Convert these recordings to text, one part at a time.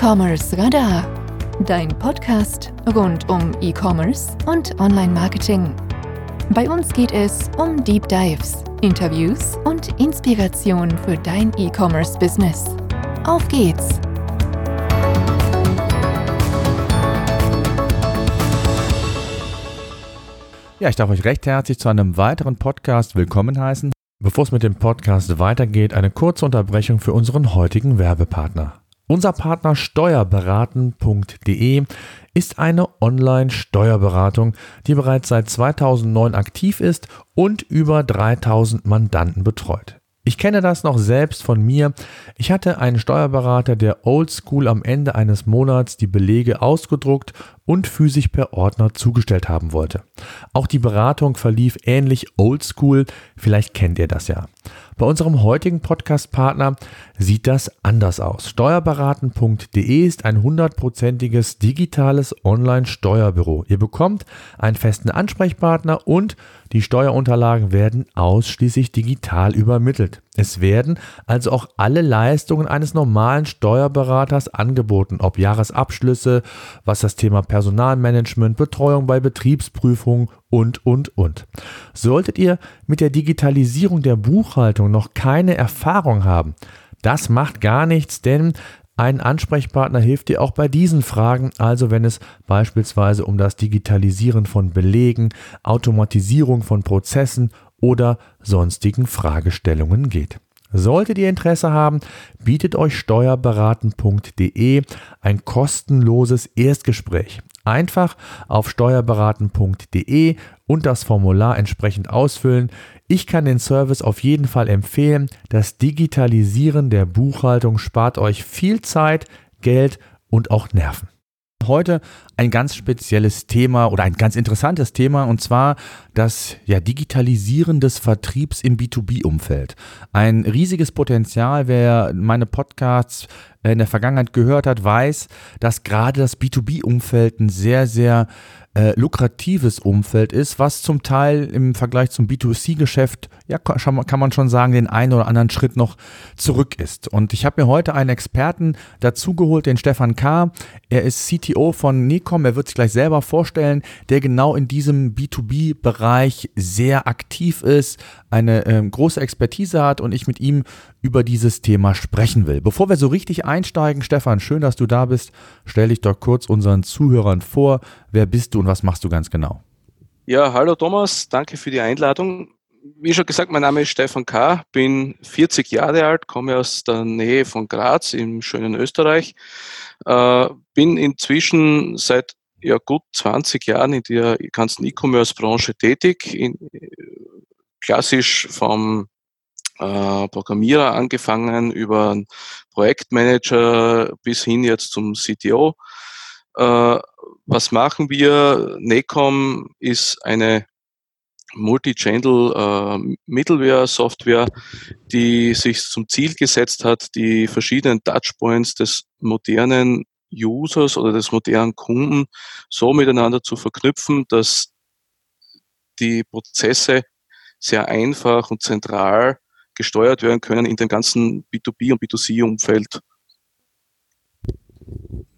E-Commerce Radar, dein Podcast rund um E-Commerce und Online-Marketing. Bei uns geht es um Deep Dives, Interviews und Inspiration für dein E-Commerce-Business. Auf geht's! Ja, ich darf euch recht herzlich zu einem weiteren Podcast willkommen heißen. Bevor es mit dem Podcast weitergeht, eine kurze Unterbrechung für unseren heutigen Werbepartner. Unser Partner steuerberaten.de ist eine Online-Steuerberatung, die bereits seit 2009 aktiv ist und über 3000 Mandanten betreut. Ich kenne das noch selbst von mir. Ich hatte einen Steuerberater, der oldschool am Ende eines Monats die Belege ausgedruckt und physisch per Ordner zugestellt haben wollte. Auch die Beratung verlief ähnlich oldschool, vielleicht kennt ihr das ja. Bei unserem heutigen Podcast-Partner sieht das anders aus. Steuerberaten.de ist ein hundertprozentiges digitales Online-Steuerbüro. Ihr bekommt einen festen Ansprechpartner und die Steuerunterlagen werden ausschließlich digital übermittelt. Es werden also auch alle Leistungen eines normalen Steuerberaters angeboten, ob Jahresabschlüsse, was das Thema Personalmanagement, Betreuung bei Betriebsprüfungen und, und, und. Solltet ihr mit der Digitalisierung der Buchhaltung noch keine Erfahrung haben, das macht gar nichts, denn ein Ansprechpartner hilft dir auch bei diesen Fragen, also wenn es beispielsweise um das Digitalisieren von Belegen, Automatisierung von Prozessen oder sonstigen Fragestellungen geht. Solltet ihr Interesse haben, bietet euch steuerberaten.de ein kostenloses Erstgespräch. Einfach auf steuerberaten.de und das Formular entsprechend ausfüllen. Ich kann den Service auf jeden Fall empfehlen. Das Digitalisieren der Buchhaltung spart euch viel Zeit, Geld und auch Nerven. Heute ein ganz spezielles Thema oder ein ganz interessantes Thema und zwar das ja, Digitalisieren des Vertriebs im B2B-Umfeld. Ein riesiges Potenzial, wer meine Podcasts in der Vergangenheit gehört hat, weiß, dass gerade das B2B-Umfeld ein sehr, sehr äh, lukratives Umfeld ist, was zum Teil im Vergleich zum B2C-Geschäft, ja, kann man schon sagen, den einen oder anderen Schritt noch zurück ist. Und ich habe mir heute einen Experten dazugeholt, den Stefan K. Er ist CTO von Necom, er wird sich gleich selber vorstellen, der genau in diesem B2B-Bereich sehr aktiv ist, eine äh, große Expertise hat und ich mit ihm über dieses Thema sprechen will. Bevor wir so richtig einsteigen, Stefan, schön, dass du da bist. Stell dich doch kurz unseren Zuhörern vor. Wer bist du und was machst du ganz genau? Ja, hallo Thomas, danke für die Einladung. Wie schon gesagt, mein Name ist Stefan K., bin 40 Jahre alt, komme aus der Nähe von Graz im schönen Österreich, äh, bin inzwischen seit ja, gut 20 Jahren in der ganzen E-Commerce-Branche tätig, in, klassisch vom äh, Programmierer angefangen über einen Projektmanager bis hin jetzt zum CTO. Äh, was machen wir? NECOM ist eine Multi-Channel äh, Middleware-Software, die sich zum Ziel gesetzt hat, die verschiedenen Touchpoints des modernen Users oder des modernen Kunden so miteinander zu verknüpfen, dass die Prozesse sehr einfach und zentral gesteuert werden können in dem ganzen B2B und B2C-Umfeld.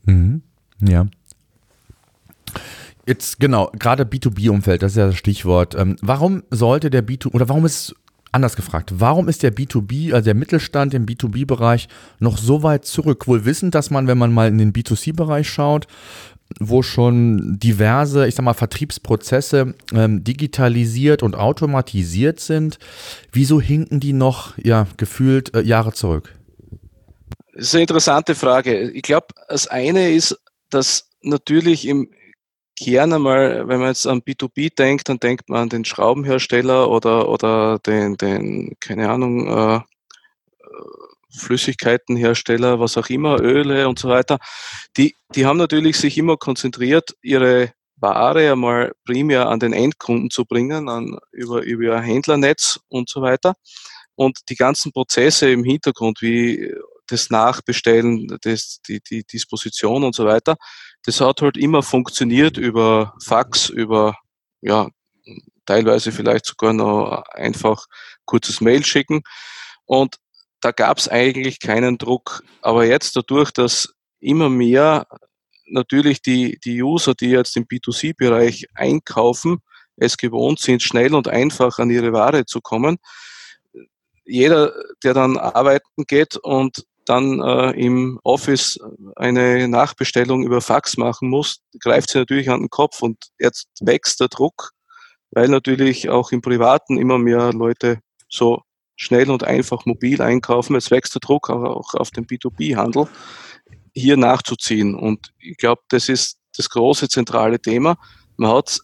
Mhm. Ja. Jetzt genau, gerade B2B-Umfeld, das ist ja das Stichwort. Ähm, warum sollte der B2 oder warum ist anders gefragt, warum ist der B2B, also der Mittelstand im B2B-Bereich noch so weit zurück? Wohl wissend, dass man, wenn man mal in den B2C-Bereich schaut, wo schon diverse, ich sag mal, Vertriebsprozesse ähm, digitalisiert und automatisiert sind. Wieso hinken die noch, ja, gefühlt äh, Jahre zurück? Das ist eine interessante Frage. Ich glaube, das eine ist, dass natürlich im Kern einmal, wenn man jetzt an B2B denkt, dann denkt man an den Schraubenhersteller oder, oder den, den, keine Ahnung, äh, Flüssigkeitenhersteller, was auch immer, Öle und so weiter, die, die haben natürlich sich immer konzentriert, ihre Ware einmal primär an den Endkunden zu bringen, an, über, über ihr Händlernetz und so weiter. Und die ganzen Prozesse im Hintergrund, wie das Nachbestellen, das, die, die Disposition und so weiter, das hat halt immer funktioniert über Fax, über, ja, teilweise vielleicht sogar noch einfach kurzes Mail schicken. Und da gab es eigentlich keinen Druck. Aber jetzt dadurch, dass immer mehr natürlich die, die User, die jetzt im B2C-Bereich einkaufen, es gewohnt sind, schnell und einfach an ihre Ware zu kommen. Jeder, der dann arbeiten geht und dann äh, im Office eine Nachbestellung über Fax machen muss, greift sie natürlich an den Kopf und jetzt wächst der Druck, weil natürlich auch im Privaten immer mehr Leute so schnell und einfach mobil einkaufen. Jetzt wächst der Druck auch auf den B2B-Handel hier nachzuziehen. Und ich glaube, das ist das große zentrale Thema. Man hat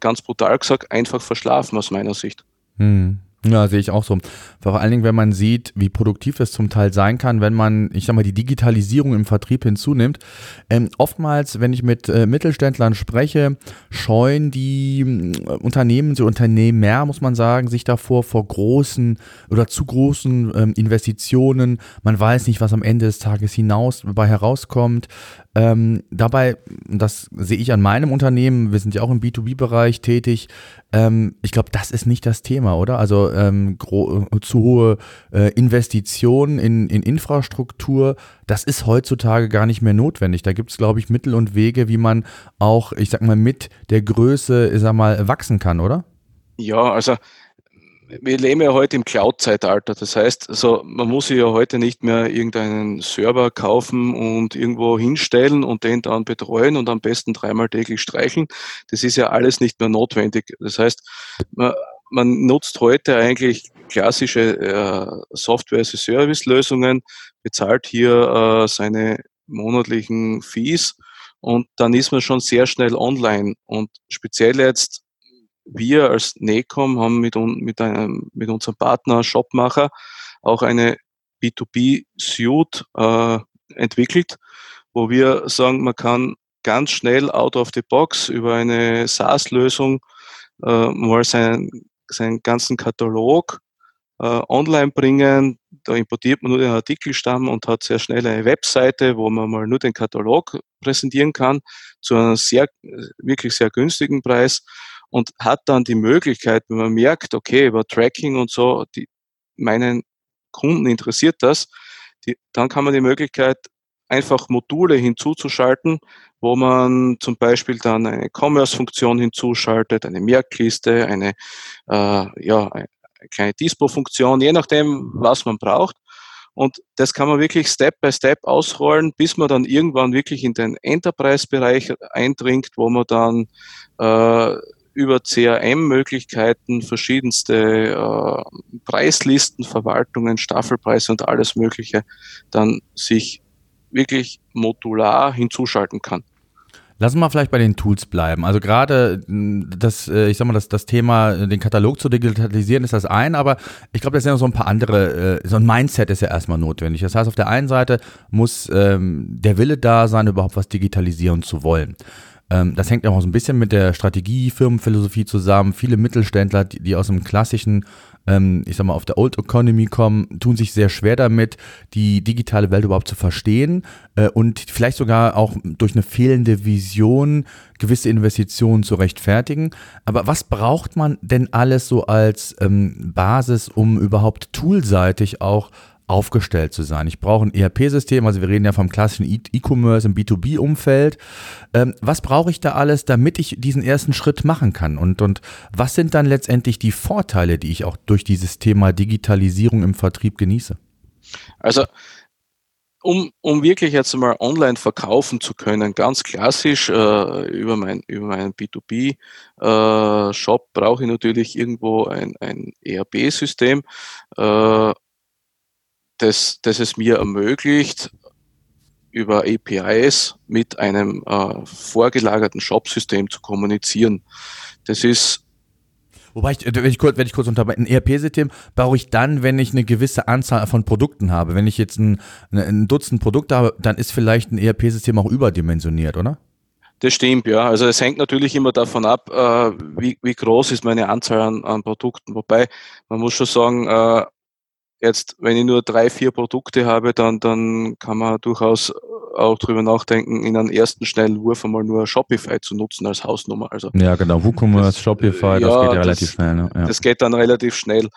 ganz brutal gesagt einfach verschlafen aus meiner Sicht. Hm. Ja, sehe ich auch so. Vor allen Dingen, wenn man sieht, wie produktiv es zum Teil sein kann, wenn man, ich sag mal, die Digitalisierung im Vertrieb hinzunimmt. Ähm, oftmals, wenn ich mit äh, Mittelständlern spreche, scheuen die äh, Unternehmen, die Unternehmer, muss man sagen, sich davor vor großen oder zu großen ähm, Investitionen. Man weiß nicht, was am Ende des Tages hinaus dabei herauskommt. Ähm, dabei, das sehe ich an meinem Unternehmen, wir sind ja auch im B2B-Bereich tätig, ähm, ich glaube, das ist nicht das Thema, oder? Also ähm, zu hohe äh, Investitionen in, in Infrastruktur, das ist heutzutage gar nicht mehr notwendig. Da gibt es, glaube ich, Mittel und Wege, wie man auch, ich sag mal, mit der Größe, ich sag mal, wachsen kann, oder? Ja, also wir leben ja heute im Cloud-Zeitalter. Das heißt, also man muss sich ja heute nicht mehr irgendeinen Server kaufen und irgendwo hinstellen und den dann betreuen und am besten dreimal täglich streicheln. Das ist ja alles nicht mehr notwendig. Das heißt, man, man nutzt heute eigentlich klassische äh, Software-as-a-Service-Lösungen, bezahlt hier äh, seine monatlichen Fees und dann ist man schon sehr schnell online. Und speziell jetzt wir als NECOM haben mit, mit, einem, mit unserem Partner Shopmacher auch eine B2B-Suite äh, entwickelt, wo wir sagen, man kann ganz schnell out of the box über eine SaaS-Lösung äh, mal seinen, seinen ganzen Katalog äh, online bringen. Da importiert man nur den Artikelstamm und hat sehr schnell eine Webseite, wo man mal nur den Katalog präsentieren kann zu einem sehr, wirklich sehr günstigen Preis und hat dann die Möglichkeit, wenn man merkt, okay, über Tracking und so, die, meinen Kunden interessiert das, die, dann kann man die Möglichkeit, einfach Module hinzuzuschalten, wo man zum Beispiel dann eine Commerce-Funktion hinzuschaltet, eine Merkliste, eine, äh, ja, eine kleine Dispo-Funktion, je nachdem, was man braucht. Und das kann man wirklich Step by Step ausrollen, bis man dann irgendwann wirklich in den Enterprise-Bereich eindringt, wo man dann äh, über CRM-Möglichkeiten verschiedenste äh, Preislisten, Verwaltungen, Staffelpreise und alles Mögliche dann sich wirklich modular hinzuschalten kann. Lass uns mal vielleicht bei den Tools bleiben. Also gerade das, äh, ich sag mal, das, das Thema, äh, den Katalog zu digitalisieren, ist das ein, aber ich glaube, das sind noch so ein paar andere, äh, so ein Mindset ist ja erstmal notwendig. Das heißt, auf der einen Seite muss ähm, der Wille da sein, überhaupt was digitalisieren zu wollen. Ähm, das hängt auch so ein bisschen mit der Strategie, Firmenphilosophie zusammen. Viele Mittelständler, die, die aus dem klassischen, ähm, ich sag mal, auf der Old Economy kommen, tun sich sehr schwer damit, die digitale Welt überhaupt zu verstehen äh, und vielleicht sogar auch durch eine fehlende Vision gewisse Investitionen zu rechtfertigen. Aber was braucht man denn alles so als ähm, Basis, um überhaupt toolseitig auch aufgestellt zu sein. Ich brauche ein ERP-System, also wir reden ja vom klassischen e- E-Commerce im B2B-Umfeld. Ähm, was brauche ich da alles, damit ich diesen ersten Schritt machen kann? Und, und was sind dann letztendlich die Vorteile, die ich auch durch dieses Thema Digitalisierung im Vertrieb genieße? Also um, um wirklich jetzt mal online verkaufen zu können, ganz klassisch äh, über, mein, über meinen B2B-Shop äh, brauche ich natürlich irgendwo ein, ein ERP-System. Äh, das, das es mir ermöglicht, über APIs mit einem äh, vorgelagerten Shop-System zu kommunizieren. Das ist Wobei ich, wenn ich kurz, wenn ich kurz unterbreche, ein ERP-System brauche ich dann, wenn ich eine gewisse Anzahl von Produkten habe. Wenn ich jetzt ein, ein Dutzend Produkte habe, dann ist vielleicht ein ERP-System auch überdimensioniert, oder? Das stimmt, ja. Also es hängt natürlich immer davon ab, äh, wie, wie groß ist meine Anzahl an, an Produkten. Wobei man muss schon sagen, äh, Jetzt, wenn ich nur drei, vier Produkte habe, dann, dann kann man durchaus auch drüber nachdenken, in einem ersten schnellen Wurf einmal nur Shopify zu nutzen als Hausnummer. Also, ja, genau. WooCommerce, Shopify, das ja, geht ja relativ schnell. Ne? Ja. Das geht dann relativ schnell.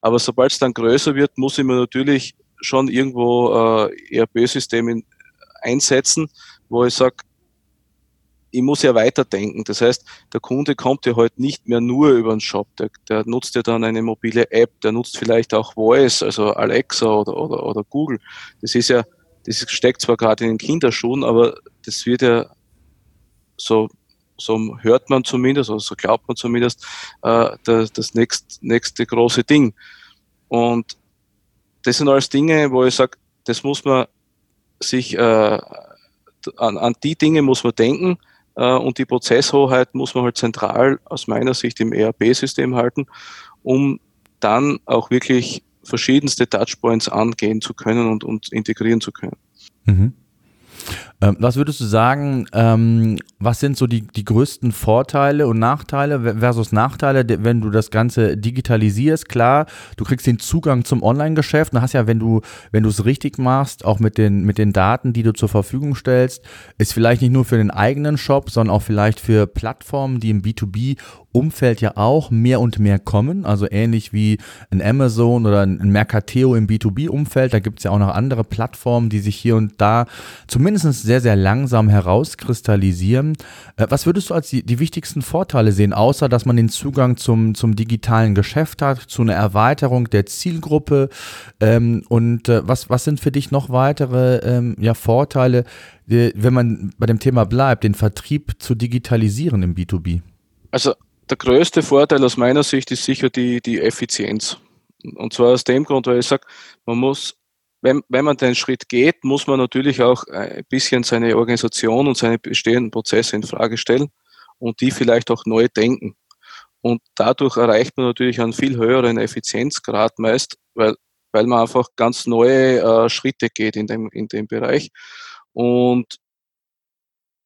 Aber sobald es dann größer wird, muss ich mir natürlich schon irgendwo äh, ERP-System einsetzen, wo ich sage, ich muss ja weiterdenken. Das heißt, der Kunde kommt ja heute nicht mehr nur über den Shop. Der, der, nutzt ja dann eine mobile App, der nutzt vielleicht auch Voice, also Alexa oder, oder, oder Google. Das ist ja, das steckt zwar gerade in den Kinderschuhen, aber das wird ja so, so hört man zumindest, oder so glaubt man zumindest, äh, das, das nächst, nächste große Ding. Und das sind alles Dinge, wo ich sage, das muss man sich, äh, an, an die Dinge muss man denken, und die Prozesshoheit muss man halt zentral aus meiner Sicht im ERP-System halten, um dann auch wirklich verschiedenste Touchpoints angehen zu können und, und integrieren zu können. Mhm. Ähm, was würdest du sagen, ähm, was sind so die, die größten Vorteile und Nachteile versus Nachteile, wenn du das Ganze digitalisierst? Klar, du kriegst den Zugang zum Online-Geschäft und hast ja, wenn du, wenn du es richtig machst, auch mit den, mit den Daten, die du zur Verfügung stellst, ist vielleicht nicht nur für den eigenen Shop, sondern auch vielleicht für Plattformen, die im B2B Umfeld ja auch mehr und mehr kommen, also ähnlich wie ein Amazon oder ein Mercateo im B2B-Umfeld. Da gibt es ja auch noch andere Plattformen, die sich hier und da zumindest sehr, sehr langsam herauskristallisieren. Äh, was würdest du als die, die wichtigsten Vorteile sehen, außer dass man den Zugang zum, zum digitalen Geschäft hat, zu einer Erweiterung der Zielgruppe? Ähm, und äh, was, was sind für dich noch weitere ähm, ja, Vorteile, wenn man bei dem Thema bleibt, den Vertrieb zu digitalisieren im B2B? Also der größte Vorteil aus meiner Sicht ist sicher die, die Effizienz. Und zwar aus dem Grund, weil ich sage, man muss, wenn, wenn man den Schritt geht, muss man natürlich auch ein bisschen seine Organisation und seine bestehenden Prozesse in Frage stellen und die vielleicht auch neu denken. Und dadurch erreicht man natürlich einen viel höheren Effizienzgrad meist, weil, weil man einfach ganz neue äh, Schritte geht in dem, in dem Bereich. Und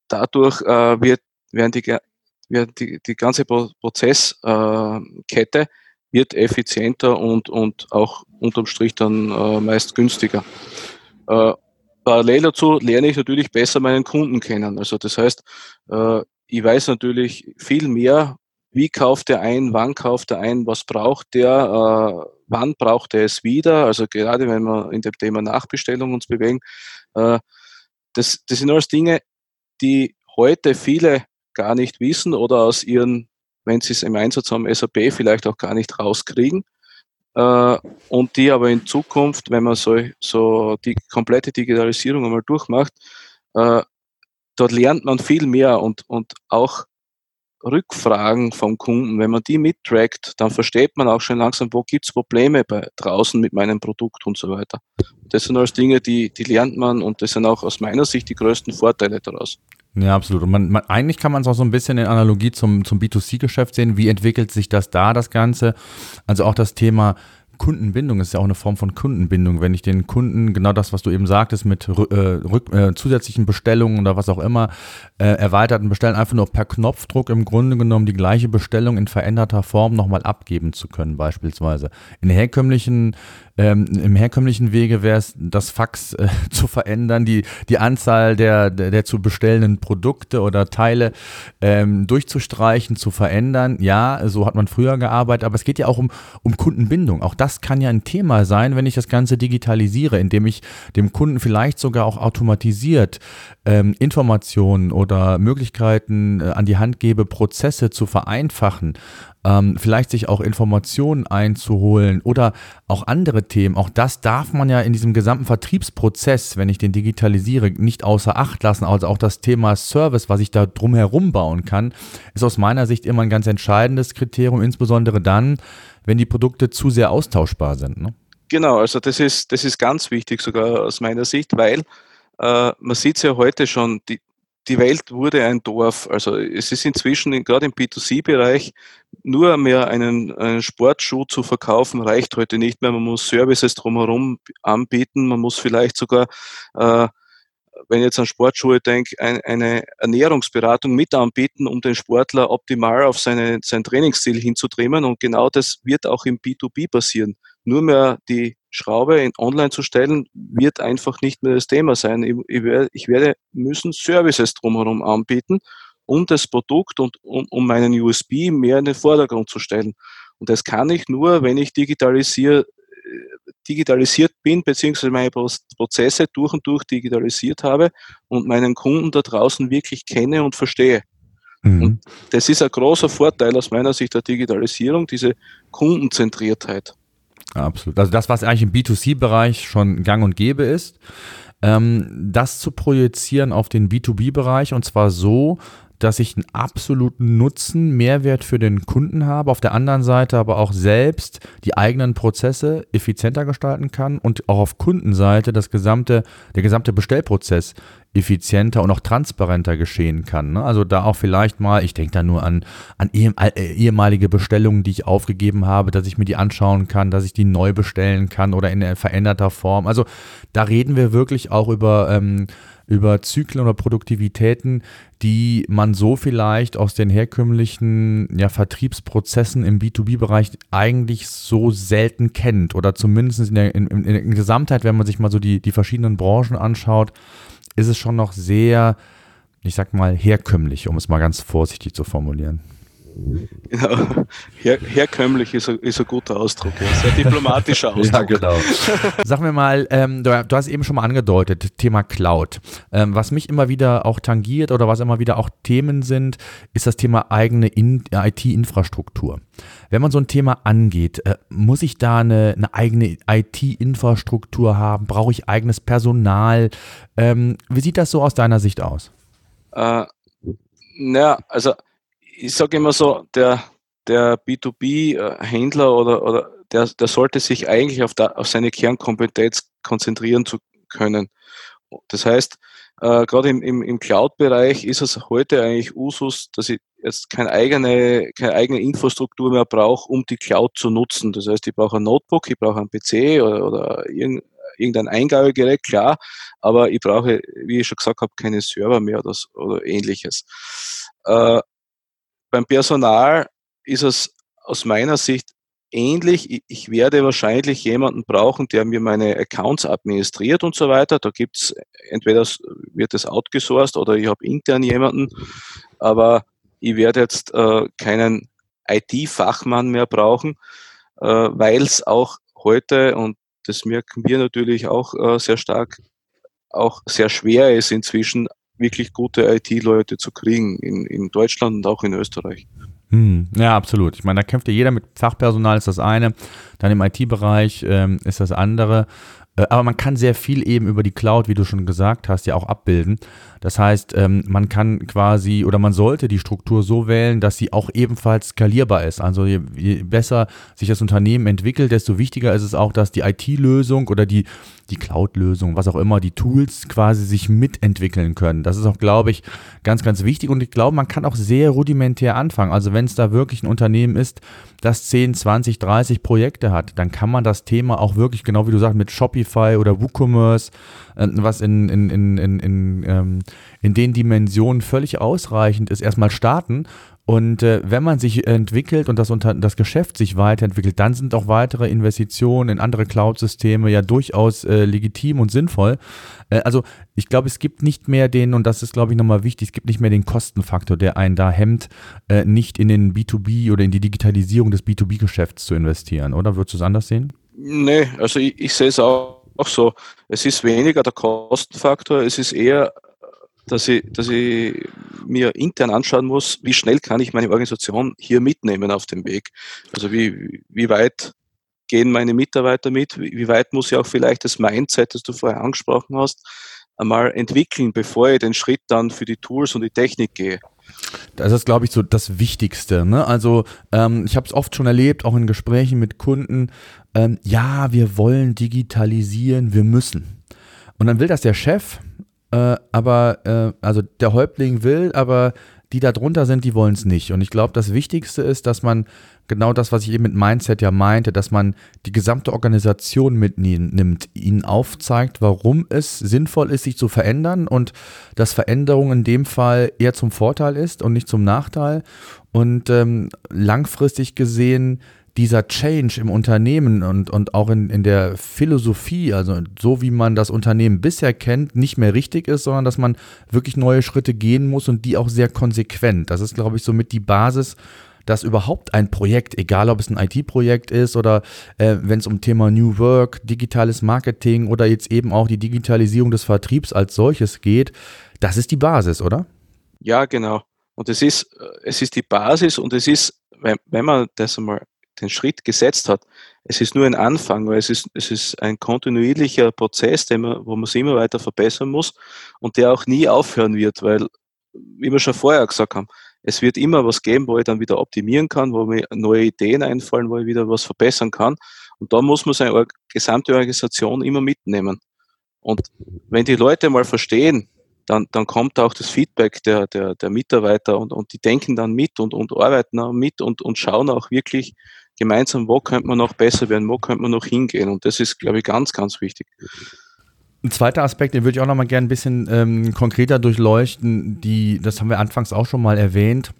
dadurch äh, wird, werden die wird die, die ganze Prozesskette wird effizienter und, und auch unterm Strich dann äh, meist günstiger. Äh, parallel dazu lerne ich natürlich besser meinen Kunden kennen. Also das heißt, äh, ich weiß natürlich viel mehr, wie kauft er ein, wann kauft er ein, was braucht der, wann braucht er es wieder. Also gerade wenn wir in dem Thema Nachbestellung uns bewegen, das, das sind alles Dinge, die heute viele gar nicht wissen oder aus ihren, wenn sie es im Einsatz haben, SAP vielleicht auch gar nicht rauskriegen. Äh, und die aber in Zukunft, wenn man so, so die komplette Digitalisierung einmal durchmacht, äh, dort lernt man viel mehr und, und auch Rückfragen vom Kunden, wenn man die mittrackt, dann versteht man auch schon langsam, wo gibt es Probleme bei, draußen mit meinem Produkt und so weiter. Das sind alles Dinge, die, die lernt man und das sind auch aus meiner Sicht die größten Vorteile daraus. Ja, absolut. Und man, man, eigentlich kann man es auch so ein bisschen in Analogie zum, zum B2C-Geschäft sehen. Wie entwickelt sich das da, das Ganze? Also auch das Thema Kundenbindung ist ja auch eine Form von Kundenbindung. Wenn ich den Kunden genau das, was du eben sagtest, mit äh, rück, äh, zusätzlichen Bestellungen oder was auch immer, äh, erweiterten Bestellen, einfach nur per Knopfdruck im Grunde genommen die gleiche Bestellung in veränderter Form nochmal abgeben zu können, beispielsweise. In herkömmlichen ähm, Im herkömmlichen Wege wäre es, das Fax äh, zu verändern, die, die Anzahl der, der, der, zu bestellenden Produkte oder Teile ähm, durchzustreichen, zu verändern. Ja, so hat man früher gearbeitet, aber es geht ja auch um, um Kundenbindung. Auch das kann ja ein Thema sein, wenn ich das Ganze digitalisiere, indem ich dem Kunden vielleicht sogar auch automatisiert ähm, Informationen oder Möglichkeiten äh, an die Hand gebe, Prozesse zu vereinfachen ähm, vielleicht sich auch Informationen einzuholen oder auch andere Themen. Auch das darf man ja in diesem gesamten Vertriebsprozess, wenn ich den digitalisiere, nicht außer Acht lassen. Also auch das Thema Service, was ich da drumherum bauen kann, ist aus meiner Sicht immer ein ganz entscheidendes Kriterium, insbesondere dann, wenn die Produkte zu sehr austauschbar sind. Ne? Genau, also das ist, das ist ganz wichtig sogar aus meiner Sicht, weil äh, man sieht es ja heute schon, die, die Welt wurde ein Dorf. Also es ist inzwischen gerade im B2C-Bereich nur mehr einen, einen, Sportschuh zu verkaufen reicht heute nicht mehr. Man muss Services drumherum anbieten. Man muss vielleicht sogar, äh, wenn ich jetzt an Sportschuhe denke, ein, eine Ernährungsberatung mit anbieten, um den Sportler optimal auf seine, sein Trainingsziel hinzutrimmen. Und genau das wird auch im B2B passieren. Nur mehr die Schraube in online zu stellen, wird einfach nicht mehr das Thema sein. Ich, ich, werde, müssen Services drumherum anbieten, um das Produkt und um, um meinen USB mehr in den Vordergrund zu stellen. Und das kann ich nur, wenn ich digitalisiere, digitalisiert bin, beziehungsweise meine Prozesse durch und durch digitalisiert habe und meinen Kunden da draußen wirklich kenne und verstehe. Mhm. Und das ist ein großer Vorteil aus meiner Sicht der Digitalisierung, diese Kundenzentriertheit. Absolut. Also das, was eigentlich im B2C-Bereich schon gang und gäbe ist, ähm, das zu projizieren auf den B2B-Bereich und zwar so, dass ich einen absoluten Nutzen, Mehrwert für den Kunden habe, auf der anderen Seite aber auch selbst die eigenen Prozesse effizienter gestalten kann und auch auf Kundenseite das gesamte, der gesamte Bestellprozess effizienter und auch transparenter geschehen kann. Ne? Also da auch vielleicht mal, ich denke da nur an, an äh, ehemalige Bestellungen, die ich aufgegeben habe, dass ich mir die anschauen kann, dass ich die neu bestellen kann oder in veränderter Form. Also da reden wir wirklich auch über ähm, über Zyklen oder Produktivitäten, die man so vielleicht aus den herkömmlichen ja, Vertriebsprozessen im B2B-Bereich eigentlich so selten kennt oder zumindest in der, in, in der Gesamtheit, wenn man sich mal so die, die verschiedenen Branchen anschaut, ist es schon noch sehr, ich sag mal, herkömmlich, um es mal ganz vorsichtig zu formulieren. Genau. Her herkömmlich ist ein, ist ein guter Ausdruck, ja. sehr diplomatischer Ausdruck. ja, genau. Sag mir mal, ähm, du, du, hast eben schon mal angedeutet, Thema Cloud. Ähm, was mich immer wieder auch tangiert oder was immer wieder auch Themen sind, ist das Thema eigene IT-Infrastruktur. Wenn man so ein Thema angeht, äh, muss ich da eine, eine eigene IT-Infrastruktur haben? Brauche ich eigenes Personal? Ähm, wie sieht das so aus deiner Sicht aus? Äh, naja, also ich sage immer so, der, der B2B-Händler oder, oder der, der sollte sich eigentlich auf, der, auf seine Kernkompetenz konzentrieren zu können. Das heißt, äh, gerade im, im, im Cloud-Bereich ist es heute eigentlich Usus, dass ich jetzt keine eigene, keine eigene Infrastruktur mehr brauche, um die Cloud zu nutzen. Das heißt, ich brauche ein Notebook, ich brauche einen PC oder, oder irgendein Eingabegerät, klar, aber ich brauche, wie ich schon gesagt habe, keine Server mehr oder, oder ähnliches. Äh, beim Personal ist es aus meiner Sicht ähnlich. Ich werde wahrscheinlich jemanden brauchen, der mir meine Accounts administriert und so weiter. Da gibt es entweder wird es outgesourced oder ich habe intern jemanden, aber ich werde jetzt äh, keinen IT-Fachmann mehr brauchen, äh, weil es auch heute, und das merken wir natürlich auch äh, sehr stark, auch sehr schwer ist inzwischen wirklich gute IT-Leute zu kriegen in, in Deutschland und auch in Österreich. Hm, ja, absolut. Ich meine, da kämpft ja jeder mit Fachpersonal, ist das eine. Dann im IT-Bereich ähm, ist das andere. Äh, aber man kann sehr viel eben über die Cloud, wie du schon gesagt hast, ja auch abbilden. Das heißt, ähm, man kann quasi oder man sollte die Struktur so wählen, dass sie auch ebenfalls skalierbar ist. Also je, je besser sich das Unternehmen entwickelt, desto wichtiger ist es auch, dass die IT-Lösung oder die, die Cloud-Lösung, was auch immer, die Tools quasi sich mitentwickeln können. Das ist auch, glaube ich, ganz, ganz wichtig. Und ich glaube, man kann auch sehr rudimentär anfangen. Also wenn es da wirklich ein Unternehmen ist, das 10, 20, 30 Projekte hat, dann kann man das Thema auch wirklich, genau wie du sagst, mit Shopify oder WooCommerce, äh, was in, in, in, in, in, ähm, in den Dimensionen völlig ausreichend ist, erstmal starten und äh, wenn man sich entwickelt und das, unter, das Geschäft sich weiterentwickelt, dann sind auch weitere Investitionen in andere Cloud-Systeme ja durchaus äh, legitim und sinnvoll. Äh, also ich glaube, es gibt nicht mehr den, und das ist, glaube ich, nochmal wichtig, es gibt nicht mehr den Kostenfaktor, der einen da hemmt, äh, nicht in den B2B oder in die Digitalisierung des B2B-Geschäfts zu investieren, oder? Würdest du es anders sehen? Nee, also ich, ich sehe es auch, auch so. Es ist weniger der Kostenfaktor, es ist eher dass ich, dass ich mir intern anschauen muss, wie schnell kann ich meine Organisation hier mitnehmen auf dem Weg. Also wie, wie weit gehen meine Mitarbeiter mit, wie weit muss ich auch vielleicht das Mindset, das du vorher angesprochen hast, einmal entwickeln, bevor ich den Schritt dann für die Tools und die Technik gehe. Das ist, glaube ich, so das Wichtigste. Ne? Also ähm, ich habe es oft schon erlebt, auch in Gesprächen mit Kunden, ähm, ja, wir wollen digitalisieren, wir müssen. Und dann will das der Chef äh, aber, äh, also der Häuptling will, aber die da drunter sind, die wollen es nicht. Und ich glaube, das Wichtigste ist, dass man genau das, was ich eben mit Mindset ja meinte, dass man die gesamte Organisation mitnimmt, ihnen aufzeigt, warum es sinnvoll ist, sich zu verändern und dass Veränderung in dem Fall eher zum Vorteil ist und nicht zum Nachteil. Und ähm, langfristig gesehen dieser Change im Unternehmen und, und auch in, in der Philosophie, also so wie man das Unternehmen bisher kennt, nicht mehr richtig ist, sondern dass man wirklich neue Schritte gehen muss und die auch sehr konsequent. Das ist, glaube ich, somit die Basis, dass überhaupt ein Projekt, egal ob es ein IT-Projekt ist oder äh, wenn es um Thema New Work, digitales Marketing oder jetzt eben auch die Digitalisierung des Vertriebs als solches geht, das ist die Basis, oder? Ja, genau. Und es ist, äh, es ist die Basis und es ist, wenn, wenn man das einmal den Schritt gesetzt hat, es ist nur ein Anfang, weil es ist, es ist ein kontinuierlicher Prozess, den man, wo man sich immer weiter verbessern muss und der auch nie aufhören wird, weil, wie wir schon vorher gesagt haben, es wird immer was geben, wo ich dann wieder optimieren kann, wo mir neue Ideen einfallen, wo ich wieder was verbessern kann. Und da muss man seine gesamte Organisation immer mitnehmen. Und wenn die Leute mal verstehen, dann, dann kommt auch das Feedback der, der, der Mitarbeiter und, und die denken dann mit und, und arbeiten auch mit und, und schauen auch wirklich gemeinsam, wo könnte man noch besser werden, wo könnte man noch hingehen. Und das ist, glaube ich, ganz, ganz wichtig. Ein zweiter Aspekt, den würde ich auch noch mal gerne ein bisschen ähm, konkreter durchleuchten, die, das haben wir anfangs auch schon mal erwähnt,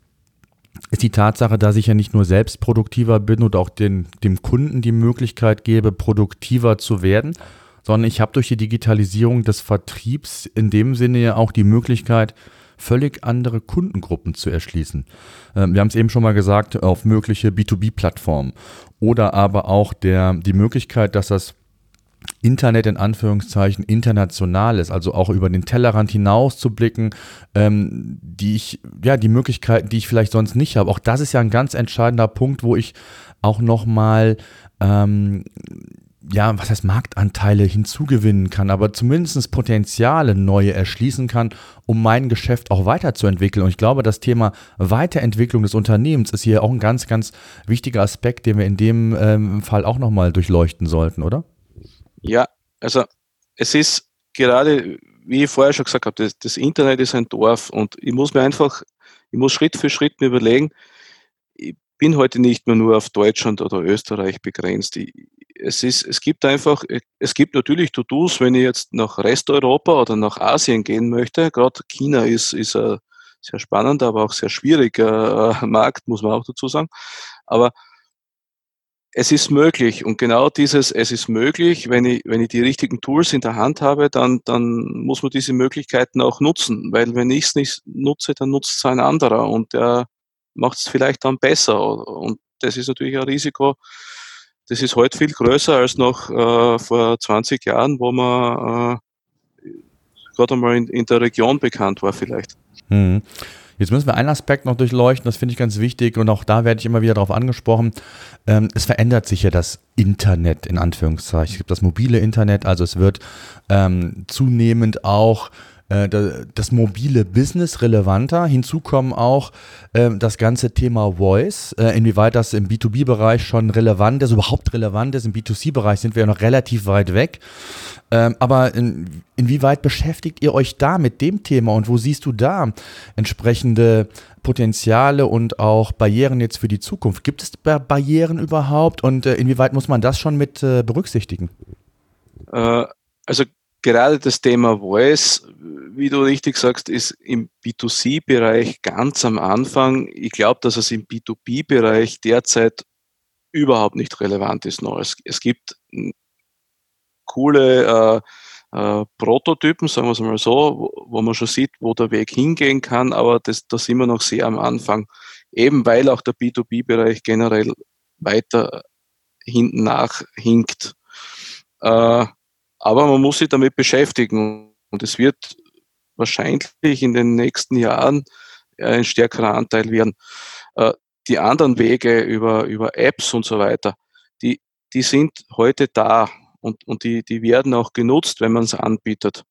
ist die Tatsache, dass ich ja nicht nur selbst produktiver bin und auch den, dem Kunden die Möglichkeit gebe, produktiver zu werden, sondern ich habe durch die Digitalisierung des Vertriebs in dem Sinne ja auch die Möglichkeit, völlig andere Kundengruppen zu erschließen. Ähm, wir haben es eben schon mal gesagt, auf mögliche B2B-Plattformen oder aber auch der, die Möglichkeit, dass das Internet in Anführungszeichen international ist, also auch über den Tellerrand hinaus zu blicken, ähm, die ich, ja, die Möglichkeiten, die ich vielleicht sonst nicht habe. Auch das ist ja ein ganz entscheidender Punkt, wo ich auch nochmal ähm, ja, was heißt Marktanteile hinzugewinnen kann, aber zumindest Potenziale neue erschließen kann, um mein Geschäft auch weiterzuentwickeln. Und ich glaube, das Thema Weiterentwicklung des Unternehmens ist hier auch ein ganz, ganz wichtiger Aspekt, den wir in dem ähm, Fall auch nochmal durchleuchten sollten, oder? Ja, also es ist gerade, wie ich vorher schon gesagt habe, das, das Internet ist ein Dorf und ich muss mir einfach, ich muss Schritt für Schritt mir überlegen, ich bin heute nicht mehr nur auf Deutschland oder Österreich begrenzt. Ich, es, ist, es gibt einfach, es gibt natürlich To-Dos, wenn ich jetzt nach Resteuropa oder nach Asien gehen möchte. Gerade China ist, ist ein sehr spannender, aber auch sehr schwieriger äh, Markt, muss man auch dazu sagen. Aber es ist möglich und genau dieses, es ist möglich, wenn ich, wenn ich die richtigen Tools in der Hand habe, dann, dann muss man diese Möglichkeiten auch nutzen, weil wenn ich es nicht nutze, dann nutzt es ein anderer und der macht es vielleicht dann besser und das ist natürlich ein Risiko, das ist heute viel größer als noch äh, vor 20 Jahren, wo man äh, gerade einmal in, in, der Region bekannt war vielleicht. Hm. Jetzt müssen wir einen Aspekt noch durchleuchten, das finde ich ganz wichtig und auch da werde ich immer wieder darauf angesprochen. Ähm, es verändert sich ja das Internet in Anführungszeichen. Es gibt das mobile Internet, also es wird ähm, zunehmend auch äh, das mobile Business relevanter. Hinzu kommen auch äh, das ganze Thema Voice, äh, inwieweit das im B2B-Bereich schon relevant ist, überhaupt relevant ist. Im B2C-Bereich sind wir ja noch relativ weit weg. Ähm, aber in, inwieweit beschäftigt ihr euch da mit dem Thema und wo siehst du da entsprechende Potenziale und auch Barrieren jetzt für die Zukunft? Gibt es Barrieren überhaupt und inwieweit muss man das schon mit berücksichtigen? Also gerade das Thema Voice, wie du richtig sagst, ist im B2C-Bereich ganz am Anfang. Ich glaube, dass es im B2B-Bereich derzeit überhaupt nicht relevant ist. Noch. Es, es gibt coole äh, äh, Prototypen, sagen wir es mal so, wo, wo, man schon sieht, wo der Weg hingehen kann, aber das, da sind wir noch sehr am Anfang. Eben weil auch der B2B-Bereich generell weiter hinten nach hinkt. Äh, aber man muss sich damit beschäftigen und es wird wahrscheinlich in den nächsten Jahren ein stärkerer Anteil werden. Äh, die anderen Wege über, über Apps und so weiter, die, die sind heute da und, und die, die werden auch genutzt, wenn man es anbietet.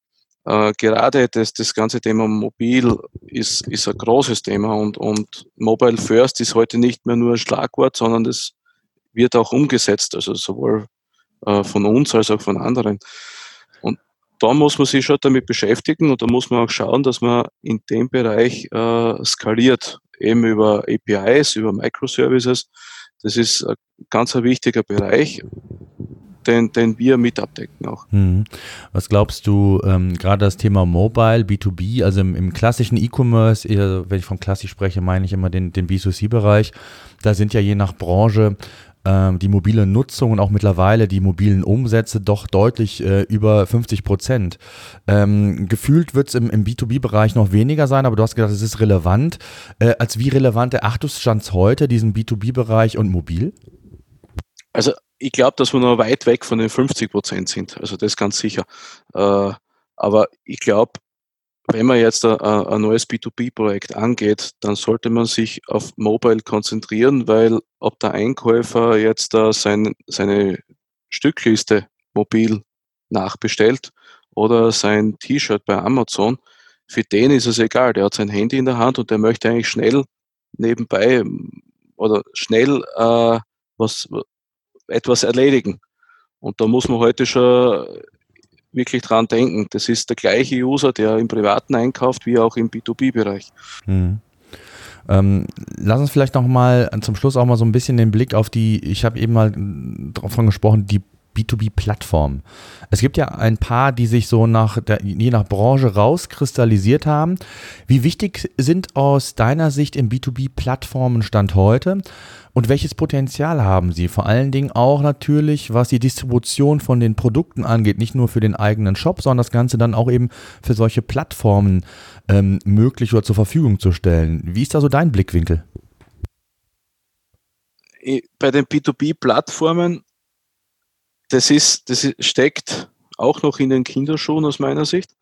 Äh, gerade das, das ganze Thema Mobil ist, ist ein großes Thema und, und Mobile First ist heute nicht mehr nur ein Schlagwort, sondern das wird auch umgesetzt, also sowohl äh, von uns als auch von anderen. Und da muss man sich schon damit beschäftigen und da muss man auch schauen, dass man in dem Bereich äh, skaliert, eben über APIs, über Microservices. Das ist ein ganz ein wichtiger Bereich, den, den wir mit abdecken auch. Hm. Was glaubst du, ähm, gerade das Thema Mobile, B2B, also im, im klassischen E-Commerce, wenn ich von klassisch spreche, meine ich immer den, den B2C-Bereich, da sind ja je nach Branche die mobile Nutzung und auch mittlerweile die mobilen Umsätze doch deutlich äh, über 50 Prozent. Ähm, gefühlt wird es im, im B2B-Bereich noch weniger sein, aber du hast gesagt, es ist relevant. Äh, als wie relevant erachtest du heute diesen B2B-Bereich und mobil? Also ich glaube, dass wir noch weit weg von den 50 Prozent sind. Also das ganz sicher. Äh, aber ich glaube, wenn man jetzt ein, ein neues B2B-Projekt angeht, dann sollte man sich auf Mobile konzentrieren, weil ob der Einkäufer jetzt da sein, seine Stückliste mobil nachbestellt oder sein T-Shirt bei Amazon, für den ist es egal. Der hat sein Handy in der Hand und der möchte eigentlich schnell nebenbei oder schnell äh, was, etwas erledigen. Und da muss man heute schon wirklich dran denken. Das ist der gleiche User, der im Privaten einkauft, wie auch im B2B-Bereich. Hm. Ähm, lass uns vielleicht noch mal zum Schluss auch mal so ein bisschen den Blick auf die, ich habe eben mal davon gesprochen, die B2B-Plattform. Es gibt ja ein paar, die sich so nach der, je nach Branche rauskristallisiert haben. Wie wichtig sind aus deiner Sicht im B2B-Plattformen Stand heute? Und welches Potenzial haben sie? Vor allen Dingen auch natürlich, was die Distribution von den Produkten angeht, nicht nur für den eigenen Shop, sondern das Ganze dann auch eben für solche Plattformen ähm, möglich oder zur Verfügung zu stellen. Wie ist da so dein Blickwinkel? Bei den B2B-Plattformen, das ist, das steckt auch noch in den Kinderschuhen aus meiner Sicht.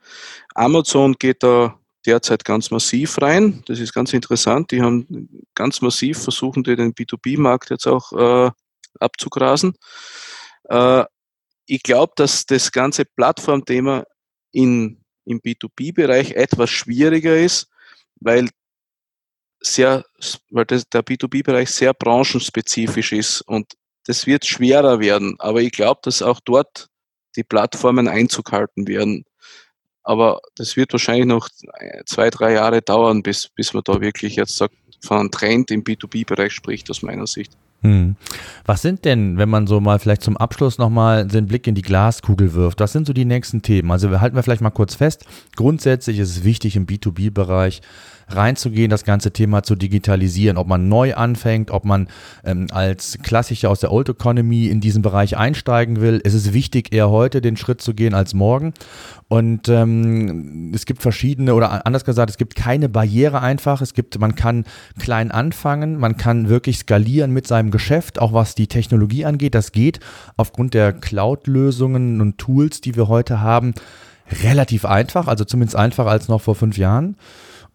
Amazon geht da derzeit ganz massiv rein. Das ist ganz interessant. Die haben ganz massiv versuchen, den B2B-Markt jetzt auch äh, abzugrasen. Äh, ich glaube, dass das ganze Plattformthema in, im B2B-Bereich etwas schwieriger ist, weil sehr, weil das, der B2B-Bereich sehr branchenspezifisch ist und das wird schwerer werden. Aber ich glaube, dass auch dort die Plattformen Einzug halten werden. Aber das wird wahrscheinlich noch zwei, drei Jahre dauern, bis, bis man da wirklich jetzt sagt, von einem Trend im B2B-Bereich spricht, aus meiner Sicht. Hm. Was sind denn, wenn man so mal vielleicht zum Abschluss nochmal den Blick in die Glaskugel wirft, was sind so die nächsten Themen? Also halten wir vielleicht mal kurz fest. Grundsätzlich ist es wichtig im B2B-Bereich, reinzugehen, das ganze Thema zu digitalisieren, ob man neu anfängt, ob man ähm, als Klassischer aus der Old Economy in diesen Bereich einsteigen will. Es ist wichtig, eher heute den Schritt zu gehen als morgen. Und ähm, es gibt verschiedene, oder anders gesagt, es gibt keine Barriere einfach. Es gibt, man kann klein anfangen, man kann wirklich skalieren mit seinem Geschäft, auch was die Technologie angeht. Das geht aufgrund der Cloud-Lösungen und Tools, die wir heute haben, relativ einfach, also zumindest einfacher als noch vor fünf Jahren.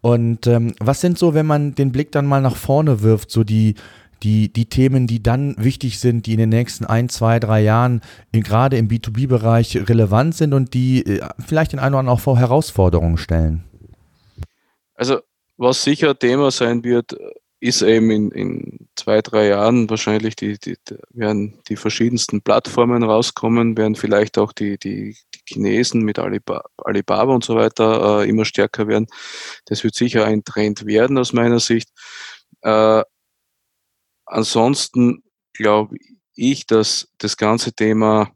Und ähm, was sind so, wenn man den Blick dann mal nach vorne wirft, so die, die, die Themen, die dann wichtig sind, die in den nächsten ein, zwei, drei Jahren in, gerade im B2B-Bereich relevant sind und die äh, vielleicht den einen oder anderen auch vor Herausforderungen stellen? Also, was sicher Thema sein wird, ist eben in, in zwei, drei Jahren wahrscheinlich die, die, werden die verschiedensten Plattformen rauskommen, werden vielleicht auch die, die, die Chinesen mit Alibaba, Alibaba und so weiter äh, immer stärker werden. Das wird sicher ein Trend werden aus meiner Sicht. Äh, ansonsten glaube ich, dass das ganze Thema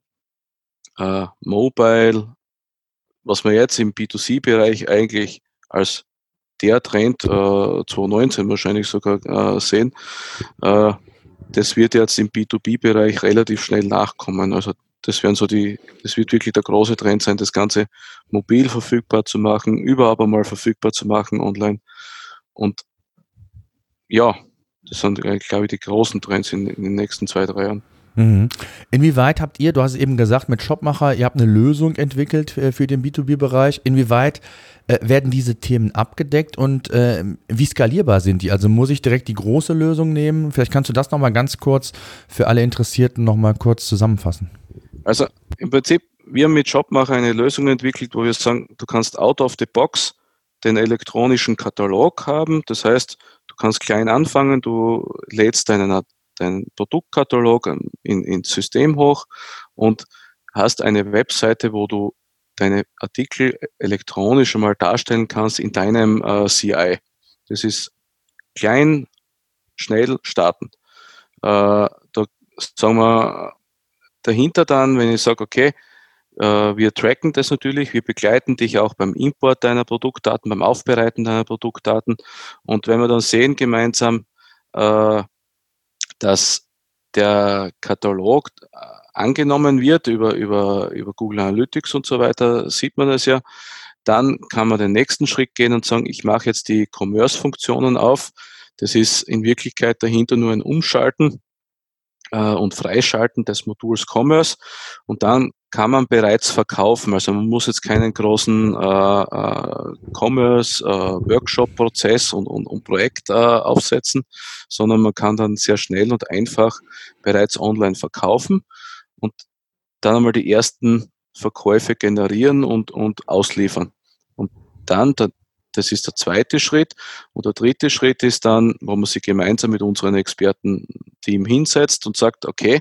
äh, Mobile, was wir jetzt im B2C-Bereich eigentlich als der Trend äh, 2019 wahrscheinlich sogar äh, sehen. Äh, das wird jetzt im B2B-Bereich relativ schnell nachkommen. Also das werden so die, das wird wirklich der große Trend sein, das Ganze mobil verfügbar zu machen, überhaupt einmal verfügbar zu machen online. Und ja, das sind, äh, glaube ich, die großen Trends in, in den nächsten zwei, drei Jahren. Mhm. Inwieweit habt ihr, du hast eben gesagt, mit Shopmacher, ihr habt eine Lösung entwickelt äh, für den B2B-Bereich. Inwieweit äh, werden diese Themen abgedeckt und äh, wie skalierbar sind die? Also muss ich direkt die große Lösung nehmen? Vielleicht kannst du das nochmal ganz kurz für alle Interessierten nochmal kurz zusammenfassen. Also im Prinzip, wir haben mit Shopmacher eine Lösung entwickelt, wo wir sagen, du kannst out of the box den elektronischen Katalog haben. Das heißt, du kannst klein anfangen, du lädst deinen deinen Produktkatalog in, ins System hoch und hast eine Webseite, wo du deine Artikel elektronisch einmal darstellen kannst in deinem äh, CI. Das ist klein, schnell starten. Äh, da sagen wir dahinter dann, wenn ich sage, okay, äh, wir tracken das natürlich, wir begleiten dich auch beim Import deiner Produktdaten, beim Aufbereiten deiner Produktdaten und wenn wir dann sehen gemeinsam, äh, dass der Katalog äh, angenommen wird über, über, über Google Analytics und so weiter, sieht man das ja. Dann kann man den nächsten Schritt gehen und sagen, ich mache jetzt die Commerce-Funktionen auf. Das ist in Wirklichkeit dahinter nur ein Umschalten äh, und Freischalten des Moduls Commerce. Und dann kann man bereits verkaufen. Also man muss jetzt keinen großen äh, äh, Commerce-Workshop-Prozess äh, und, und, und Projekt äh, aufsetzen, sondern man kann dann sehr schnell und einfach bereits online verkaufen und dann einmal die ersten Verkäufe generieren und, und ausliefern. Und dann, das ist der zweite Schritt. Und der dritte Schritt ist dann, wo man sich gemeinsam mit unserem Expertenteam hinsetzt und sagt, okay,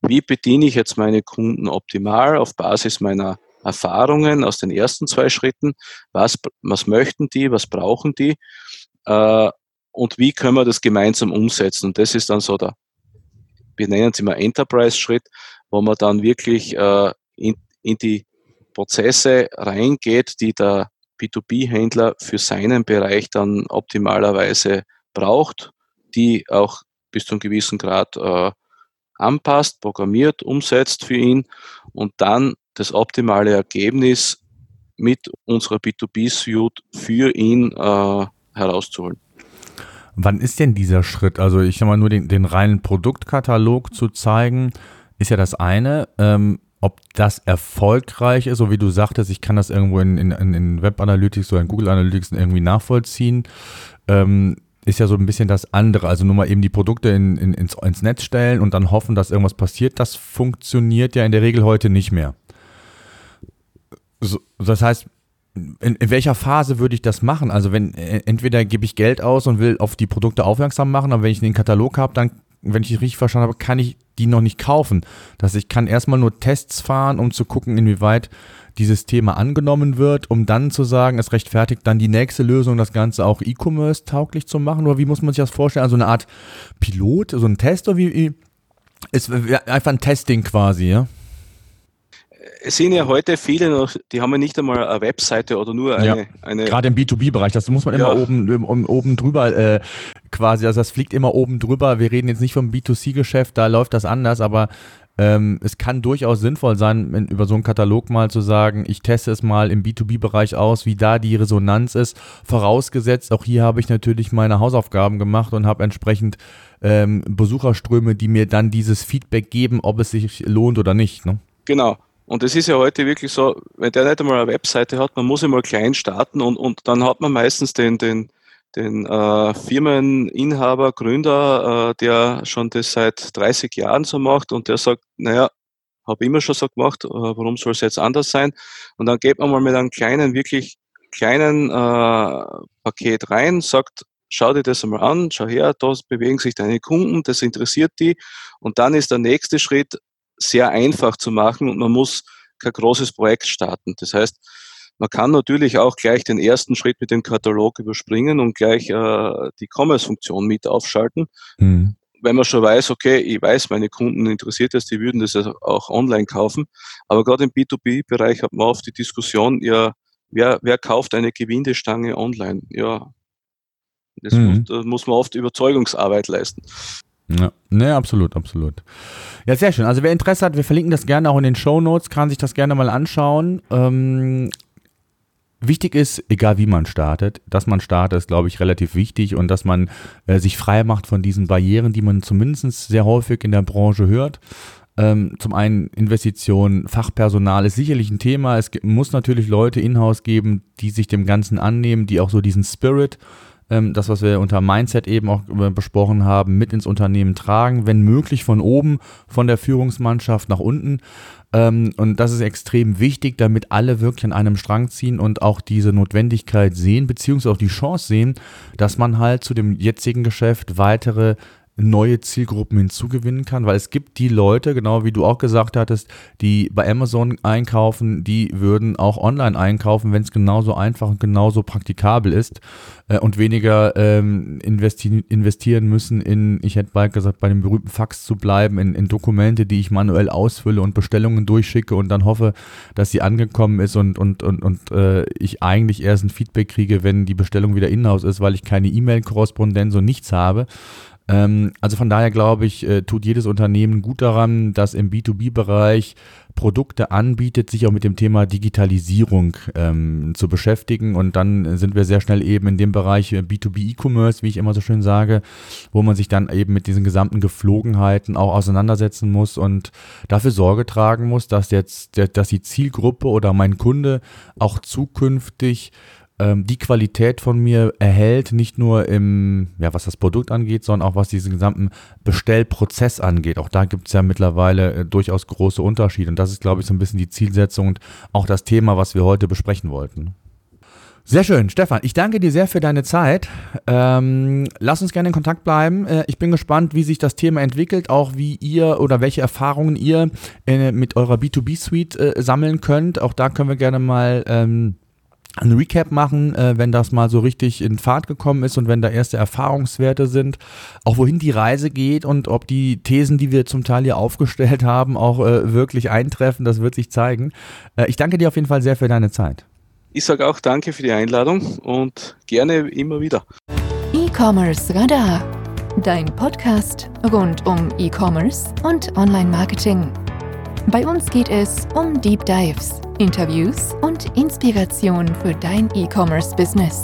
wie bediene ich jetzt meine Kunden optimal auf Basis meiner Erfahrungen aus den ersten zwei Schritten? Was, was möchten die? Was brauchen die? Äh, und wie können wir das gemeinsam umsetzen? Und das ist dann so der, wir nennen es immer Enterprise-Schritt, wo man dann wirklich äh, in, in die Prozesse reingeht, die der B2B-Händler für seinen Bereich dann optimalerweise braucht, die auch bis zu einem gewissen Grad äh, anpasst, programmiert, umsetzt für ihn und dann das optimale Ergebnis mit unserer B2B-Suite für ihn äh, herauszuholen. Wann ist denn dieser Schritt? Also ich sag mal nur den, den reinen Produktkatalog zu zeigen, ist ja das eine. Ähm, ob das erfolgreich ist, so wie du sagtest, ich kann das irgendwo in, in, in Web Analytics oder in Google Analytics irgendwie nachvollziehen. Ähm, ist ja so ein bisschen das andere. Also nur mal eben die Produkte in, in, ins, ins Netz stellen und dann hoffen, dass irgendwas passiert. Das funktioniert ja in der Regel heute nicht mehr. So, das heißt, in, in, welcher Phase würde ich das machen? Also wenn äh, entweder gebe ich Geld aus und will auf die Produkte aufmerksam machen, aber wenn ich den Katalog habe, dann, wenn ich richtig verstanden habe, kann ich die noch nicht kaufen. Dass ich kann erstmal nur Tests fahren, um zu gucken, inwieweit dieses Thema angenommen wird, um dann zu sagen, es rechtfertigt dann die nächste Lösung, das Ganze auch E-Commerce tauglich zu machen? Oder wie muss man sich das vorstellen? Also eine Art Pilot, so ein Test oder wie? Ist einfach ein Testing quasi, ja? Es sind ja heute viele noch, die haben ja nicht einmal eine Webseite oder nur eine. Ja, eine Gerade im B2B-Bereich, das muss man immer ja. oben, oben drüber äh, quasi, also das fliegt immer oben drüber. Wir reden jetzt nicht vom B2C-Geschäft, da läuft das anders, aber ähm, es kann durchaus sinnvoll sein, über so einen Katalog mal zu sagen, ich teste es mal im B2B-Bereich aus, wie da die Resonanz ist. Vorausgesetzt, auch hier habe ich natürlich meine Hausaufgaben gemacht und habe entsprechend ähm, Besucherströme, die mir dann dieses Feedback geben, ob es sich lohnt oder nicht. Ne? Genau. Und es ist ja heute wirklich so, wenn der nicht einmal eine Webseite hat, man muss immer klein starten und, und dann hat man meistens den, den, den äh, Firmeninhaber, Gründer, äh, der schon das seit 30 Jahren so macht und der sagt, naja, habe immer schon so gemacht, äh, warum soll es jetzt anders sein? Und dann geht man mal mit einem kleinen, wirklich kleinen äh, Paket rein, sagt, schau dir das einmal an, schau her, da bewegen sich deine Kunden, das interessiert die. Und dann ist der nächste Schritt sehr einfach zu machen und man muss kein großes Projekt starten. Das heißt, man kann natürlich auch gleich den ersten Schritt mit dem Katalog überspringen und gleich äh, die Commerce-Funktion mit aufschalten. Mhm. Wenn man schon weiß, okay, ich weiß, meine Kunden interessiert es, die würden das auch online kaufen. Aber gerade im B2B-Bereich hat man oft die Diskussion, ja, wer, wer kauft eine Gewindestange online? Ja, das mhm. muss, da muss man oft Überzeugungsarbeit leisten. Ja, ne, absolut, absolut. Ja, sehr schön. Also wer Interesse hat, wir verlinken das gerne auch in den Show Notes, kann sich das gerne mal anschauen. Ähm, Wichtig ist, egal wie man startet, dass man startet, ist, glaube ich, relativ wichtig und dass man äh, sich frei macht von diesen Barrieren, die man zumindest sehr häufig in der Branche hört. Ähm, zum einen Investitionen, Fachpersonal ist sicherlich ein Thema. Es muss natürlich Leute in-house geben, die sich dem Ganzen annehmen, die auch so diesen Spirit ähm, das, was wir unter Mindset eben auch äh, besprochen haben, mit ins Unternehmen tragen, wenn möglich von oben, von der Führungsmannschaft nach unten. Ähm, und das ist extrem wichtig, damit alle wirklich an einem Strang ziehen und auch diese Notwendigkeit sehen, beziehungsweise auch die Chance sehen, dass man halt zu dem jetzigen Geschäft weitere neue Zielgruppen hinzugewinnen kann, weil es gibt die Leute, genau wie du auch gesagt hattest, die bei Amazon einkaufen, die würden auch online einkaufen, wenn es genauso einfach und genauso praktikabel ist äh, und weniger ähm, investi investieren müssen in, ich hätte bald gesagt, bei dem berühmten Fax zu bleiben, in, in Dokumente, die ich manuell ausfülle und Bestellungen durchschicke und dann hoffe, dass sie angekommen ist und, und, und, und äh, ich eigentlich erst ein Feedback kriege, wenn die Bestellung wieder in-house ist, weil ich keine E-Mail-Korrespondenz und nichts habe Ähm, also von daher glaube ich, äh, tut jedes Unternehmen gut daran, das im B2B-Bereich Produkte anbietet, sich auch mit dem Thema Digitalisierung ähm, zu beschäftigen. Und dann sind wir sehr schnell eben in dem Bereich B2B E-Commerce, wie ich immer so schön sage, wo man sich dann eben mit diesen gesamten Geflogenheiten auch auseinandersetzen muss und dafür Sorge tragen muss, dass jetzt, dass die Zielgruppe oder mein Kunde auch zukünftig ähm, die Qualität von mir erhält, nicht nur im, ja, was das Produkt angeht, sondern auch was diesen gesamten Bestellprozess angeht. Auch da gibt es ja mittlerweile äh, durchaus große Unterschiede. Und das ist, glaube ich, so ein bisschen die Zielsetzung und auch das Thema, was wir heute besprechen wollten. Sehr schön, Stefan. Ich danke dir sehr für deine Zeit. Ähm, lass uns gerne in Kontakt bleiben. Äh, ich bin gespannt, wie sich das Thema entwickelt, auch wie ihr oder welche Erfahrungen ihr äh, mit eurer B2B-Suite äh, sammeln könnt. Auch da können wir gerne mal ähm, ein Recap machen, äh, wenn das mal so richtig in Fahrt gekommen ist und wenn da erste Erfahrungswerte sind, auch wohin die Reise geht und ob die Thesen, die wir zum Teil hier aufgestellt haben, auch äh, wirklich eintreffen, das wird sich zeigen. Äh, ich danke dir auf jeden Fall sehr für deine Zeit. Ich sage auch danke für die Einladung und gerne immer wieder. E-Commerce Radar, dein Podcast rund um E-Commerce und Online-Marketing. Bei uns geht es um Deep Dives Interviews und Inspiration für dein E-Commerce-Business.